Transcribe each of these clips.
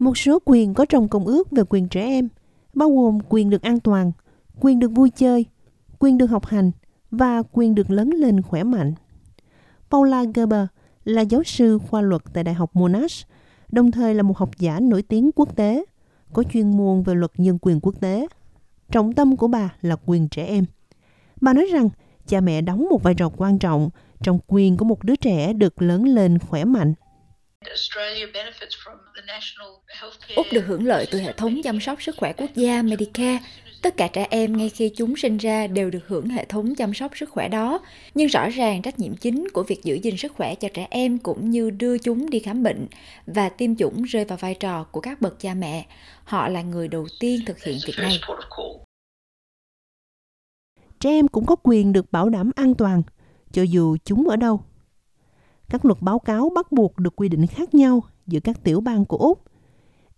Một số quyền có trong Công ước về quyền trẻ em, bao gồm quyền được an toàn, quyền được vui chơi, quyền được học hành và quyền được lớn lên khỏe mạnh. Paula Gerber là giáo sư khoa luật tại Đại học Monash, đồng thời là một học giả nổi tiếng quốc tế, có chuyên môn về luật nhân quyền quốc tế. Trọng tâm của bà là quyền trẻ em. Bà nói rằng cha mẹ đóng một vai trò quan trọng trong quyền của một đứa trẻ được lớn lên khỏe mạnh. Úc được hưởng lợi từ hệ thống chăm sóc sức khỏe quốc gia Medicare. Tất cả trẻ em ngay khi chúng sinh ra đều được hưởng hệ thống chăm sóc sức khỏe đó. Nhưng rõ ràng trách nhiệm chính của việc giữ gìn sức khỏe cho trẻ em cũng như đưa chúng đi khám bệnh và tiêm chủng rơi vào vai trò của các bậc cha mẹ. Họ là người đầu tiên thực hiện việc này. Trẻ em cũng có quyền được bảo đảm an toàn, cho dù chúng ở đâu. Các luật báo cáo bắt buộc được quy định khác nhau giữa các tiểu bang của Úc,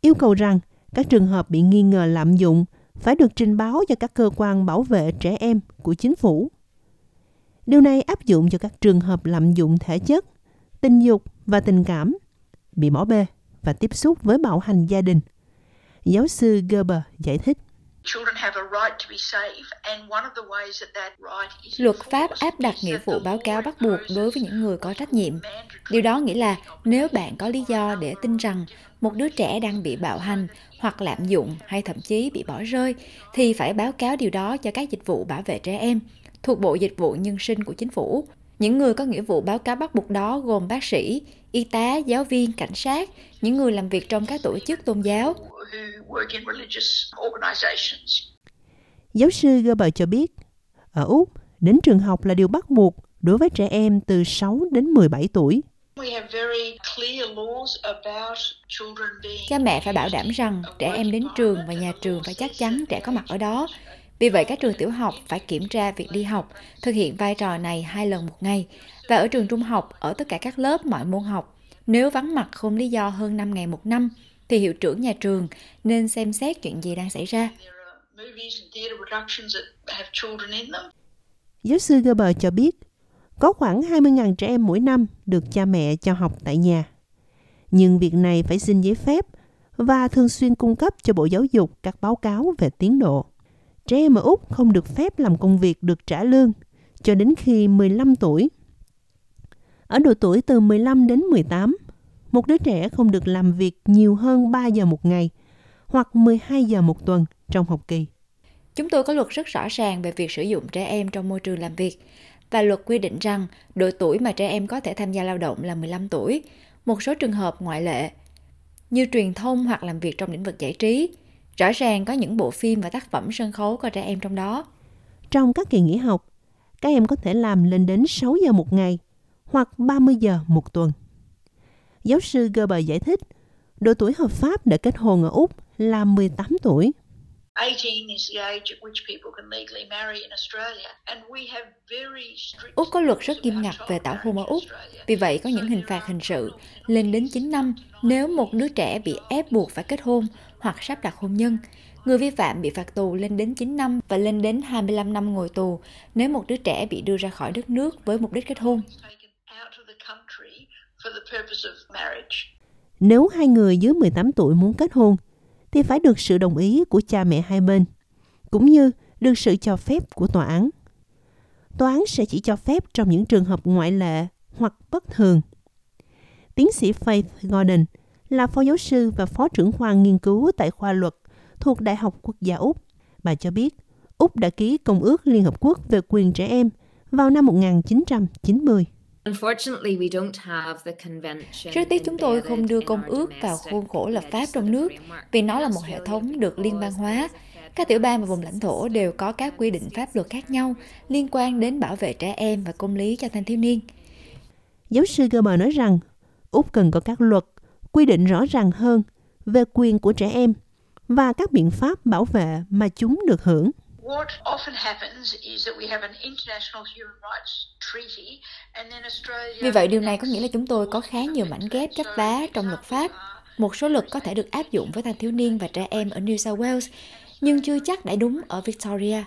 yêu cầu rằng các trường hợp bị nghi ngờ lạm dụng phải được trình báo cho các cơ quan bảo vệ trẻ em của chính phủ. Điều này áp dụng cho các trường hợp lạm dụng thể chất, tình dục và tình cảm, bị bỏ bê và tiếp xúc với bạo hành gia đình. Giáo sư Gerber giải thích. Luật pháp áp đặt nghĩa vụ báo cáo bắt buộc đối với những người có trách nhiệm. Điều đó nghĩa là nếu bạn có lý do để tin rằng một đứa trẻ đang bị bạo hành hoặc lạm dụng hay thậm chí bị bỏ rơi, thì phải báo cáo điều đó cho các dịch vụ bảo vệ trẻ em thuộc Bộ Dịch vụ Nhân sinh của chính phủ. Những người có nghĩa vụ báo cáo bắt buộc đó gồm bác sĩ, y tá, giáo viên, cảnh sát, những người làm việc trong các tổ chức tôn giáo. Giáo sư Gerber cho biết, ở Úc, đến trường học là điều bắt buộc đối với trẻ em từ 6 đến 17 tuổi. Cha mẹ phải bảo đảm rằng trẻ em đến trường và nhà trường phải chắc chắn trẻ có mặt ở đó. Vì vậy, các trường tiểu học phải kiểm tra việc đi học, thực hiện vai trò này hai lần một ngày. Và ở trường trung học, ở tất cả các lớp mọi môn học, nếu vắng mặt không lý do hơn 5 ngày một năm, thì hiệu trưởng nhà trường nên xem xét chuyện gì đang xảy ra. Giáo sư Gerber cho biết, có khoảng 20.000 trẻ em mỗi năm được cha mẹ cho học tại nhà. Nhưng việc này phải xin giấy phép và thường xuyên cung cấp cho Bộ Giáo dục các báo cáo về tiến độ. Trẻ em ở Úc không được phép làm công việc được trả lương cho đến khi 15 tuổi. Ở độ tuổi từ 15 đến 18, một đứa trẻ không được làm việc nhiều hơn 3 giờ một ngày hoặc 12 giờ một tuần trong học kỳ. Chúng tôi có luật rất rõ ràng về việc sử dụng trẻ em trong môi trường làm việc và luật quy định rằng độ tuổi mà trẻ em có thể tham gia lao động là 15 tuổi, một số trường hợp ngoại lệ như truyền thông hoặc làm việc trong lĩnh vực giải trí. Rõ ràng có những bộ phim và tác phẩm sân khấu có trẻ em trong đó. Trong các kỳ nghỉ học, các em có thể làm lên đến 6 giờ một ngày hoặc 30 giờ một tuần. Giáo sư Gerber giải thích, độ tuổi hợp pháp để kết hôn ở Úc là 18 tuổi. Úc có luật rất nghiêm ngặt về tảo hôn ở Úc, vì vậy có những hình phạt hình sự lên đến 9 năm nếu một đứa trẻ bị ép buộc phải kết hôn hoặc sắp đặt hôn nhân. Người vi phạm bị phạt tù lên đến 9 năm và lên đến 25 năm ngồi tù nếu một đứa trẻ bị đưa ra khỏi đất nước với mục đích kết hôn. Nếu hai người dưới 18 tuổi muốn kết hôn, thì phải được sự đồng ý của cha mẹ hai bên, cũng như được sự cho phép của tòa án. Tòa án sẽ chỉ cho phép trong những trường hợp ngoại lệ hoặc bất thường. Tiến sĩ Faith Gordon là phó giáo sư và phó trưởng khoa nghiên cứu tại khoa luật thuộc Đại học Quốc gia Úc. Bà cho biết, Úc đã ký Công ước Liên Hợp Quốc về quyền trẻ em vào năm 1990. Rất tiếc chúng tôi không đưa công ước vào khuôn khổ lập pháp trong nước vì nó là một hệ thống được liên bang hóa. Các tiểu bang và vùng lãnh thổ đều có các quy định pháp luật khác nhau liên quan đến bảo vệ trẻ em và công lý cho thanh thiếu niên. Giáo sư Gerber nói rằng Úc cần có các luật quy định rõ ràng hơn về quyền của trẻ em và các biện pháp bảo vệ mà chúng được hưởng. Vì vậy điều này có nghĩa là chúng tôi có khá nhiều mảnh ghép chất đá trong luật pháp. Một số luật có thể được áp dụng với thanh thiếu niên và trẻ em ở New South Wales, nhưng chưa chắc đã đúng ở Victoria.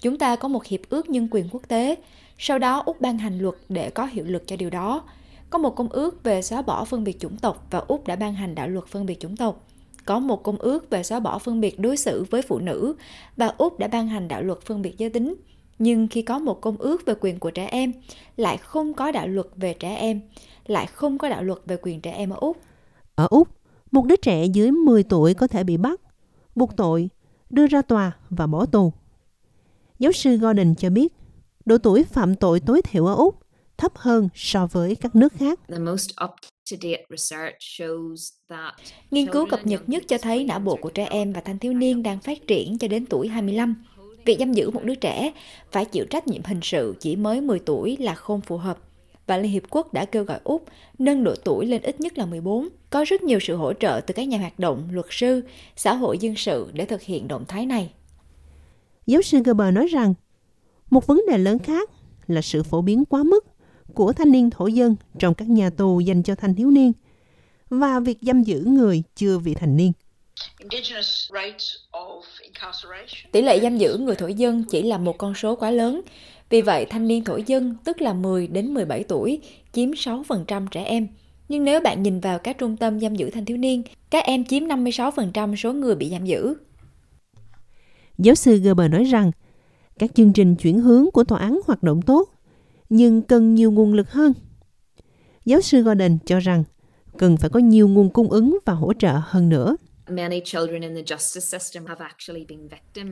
Chúng ta có một hiệp ước nhân quyền quốc tế, sau đó Úc ban hành luật để có hiệu lực cho điều đó. Có một công ước về xóa bỏ phân biệt chủng tộc và Úc đã ban hành đạo luật phân biệt chủng tộc. Có một công ước về xóa bỏ phân biệt đối xử với phụ nữ và Úc đã ban hành đạo luật phân biệt giới tính. Nhưng khi có một công ước về quyền của trẻ em, lại không có đạo luật về trẻ em, lại không có đạo luật về quyền trẻ em ở Úc. Ở Úc, một đứa trẻ dưới 10 tuổi có thể bị bắt, buộc tội, đưa ra tòa và bỏ tù. Giáo sư Gordon cho biết, độ tuổi phạm tội tối thiểu ở Úc thấp hơn so với các nước khác. Nghiên cứu cập nhật nhất cho thấy não bộ của trẻ em và thanh thiếu niên đang phát triển cho đến tuổi 25. Việc giam giữ một đứa trẻ phải chịu trách nhiệm hình sự chỉ mới 10 tuổi là không phù hợp. Và Liên Hiệp Quốc đã kêu gọi Úc nâng độ tuổi lên ít nhất là 14. Có rất nhiều sự hỗ trợ từ các nhà hoạt động, luật sư, xã hội dân sự để thực hiện động thái này. Giáo sư Gerber nói rằng, một vấn đề lớn khác là sự phổ biến quá mức của thanh niên thổ dân trong các nhà tù dành cho thanh thiếu niên và việc giam giữ người chưa vị thành niên. Tỷ lệ giam giữ người thổ dân chỉ là một con số quá lớn. Vì vậy, thanh niên thổ dân, tức là 10 đến 17 tuổi, chiếm 6% trẻ em. Nhưng nếu bạn nhìn vào các trung tâm giam giữ thanh thiếu niên, các em chiếm 56% số người bị giam giữ. Giáo sư Gerber nói rằng, các chương trình chuyển hướng của tòa án hoạt động tốt, nhưng cần nhiều nguồn lực hơn. Giáo sư Gordon cho rằng, cần phải có nhiều nguồn cung ứng và hỗ trợ hơn nữa.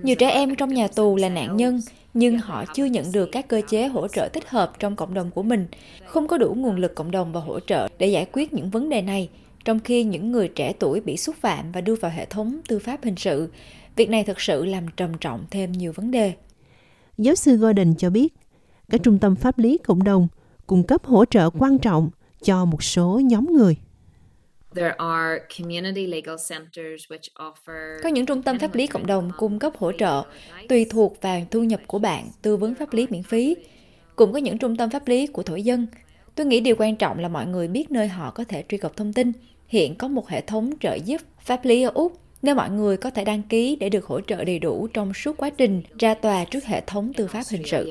Nhiều trẻ em trong nhà tù là nạn nhân, nhưng họ chưa nhận được các cơ chế hỗ trợ thích hợp trong cộng đồng của mình, không có đủ nguồn lực cộng đồng và hỗ trợ để giải quyết những vấn đề này, trong khi những người trẻ tuổi bị xúc phạm và đưa vào hệ thống tư pháp hình sự. Việc này thực sự làm trầm trọng thêm nhiều vấn đề. Giáo sư Gordon cho biết, các trung tâm pháp lý cộng đồng cung cấp hỗ trợ quan trọng cho một số nhóm người. Có những trung tâm pháp lý cộng đồng cung cấp hỗ trợ tùy thuộc vào thu nhập của bạn, tư vấn pháp lý miễn phí. Cũng có những trung tâm pháp lý của thổ dân. Tôi nghĩ điều quan trọng là mọi người biết nơi họ có thể truy cập thông tin. Hiện có một hệ thống trợ giúp pháp lý ở Úc nếu mọi người có thể đăng ký để được hỗ trợ đầy đủ trong suốt quá trình ra tòa trước hệ thống tư pháp hình sự.